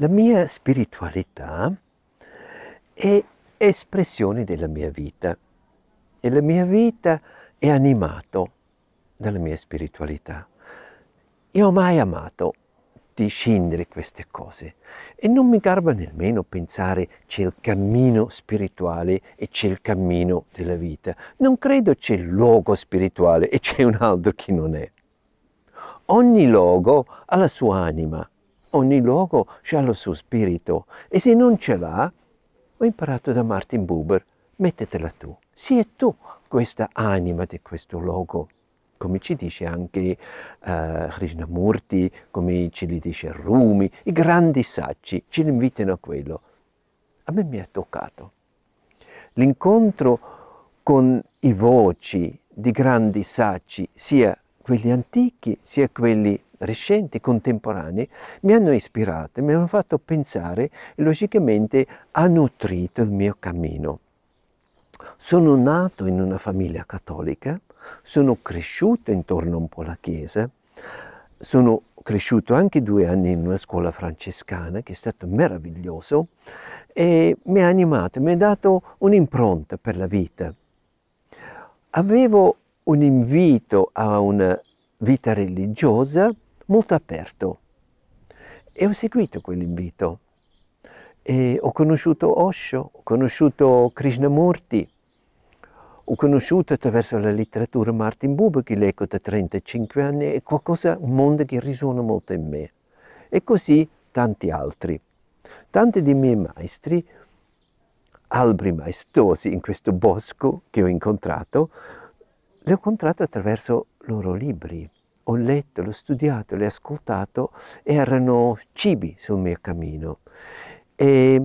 La mia spiritualità è espressione della mia vita e la mia vita è animata dalla mia spiritualità. Io ho mai amato di scindere queste cose e non mi garba nemmeno pensare c'è il cammino spirituale e c'è il cammino della vita. Non credo c'è il luogo spirituale e c'è un altro che non è. Ogni luogo ha la sua anima, ogni luogo ha il suo spirito e se non ce l'ha, ho imparato da Martin Buber, mettetela tu, sii tu questa anima di questo luogo come ci dice anche uh, Krishnamurti, come ci dice Rumi, i grandi saggi ci invitano a quello. A me mi ha toccato. L'incontro con i voci di grandi saggi, sia quelli antichi sia quelli recenti, contemporanei, mi hanno ispirato, mi hanno fatto pensare e logicamente ha nutrito il mio cammino. Sono nato in una famiglia cattolica, sono cresciuto intorno un po' alla Chiesa, sono cresciuto anche due anni in una scuola francescana che è stato meraviglioso e mi ha animato, mi ha dato un'impronta per la vita. Avevo un invito a una vita religiosa molto aperto e ho seguito quell'invito. E ho conosciuto Osho, ho conosciuto Krishnamurti, ho conosciuto attraverso la letteratura Martin Buber che leggo da 35 anni, è qualcosa, un mondo che risuona molto in me. E così tanti altri. Tanti dei miei maestri, alberi maestosi in questo bosco che ho incontrato, li ho incontrati attraverso i loro libri. Ho letto, l'ho studiato, l'ho ascoltato, erano cibi sul mio cammino. E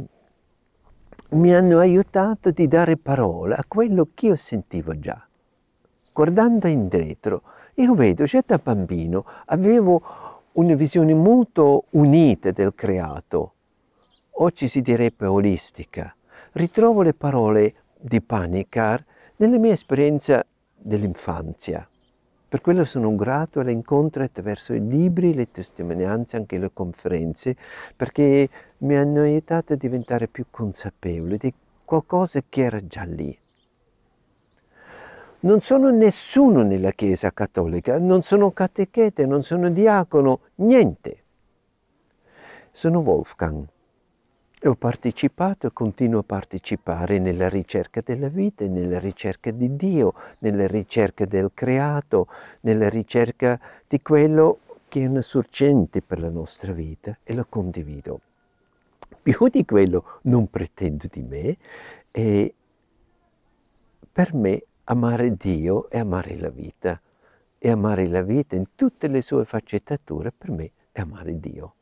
mi hanno aiutato di dare parola a quello che io sentivo già. Guardando indietro, io vedo, già da bambino avevo una visione molto unita del creato, oggi si direbbe olistica. Ritrovo le parole di Panikar nella mia esperienza dell'infanzia. Per quello sono grato all'incontro attraverso i libri, le testimonianze, anche le conferenze, perché mi hanno aiutato a diventare più consapevole di qualcosa che era già lì. Non sono nessuno nella Chiesa cattolica, non sono catechete, non sono diacono, niente. Sono Wolfgang ho partecipato e continuo a partecipare nella ricerca della vita, nella ricerca di Dio, nella ricerca del creato, nella ricerca di quello che è una sorgente per la nostra vita e lo condivido. Più di quello non pretendo di me e per me amare Dio è amare la vita e amare la vita in tutte le sue faccettature per me è amare Dio.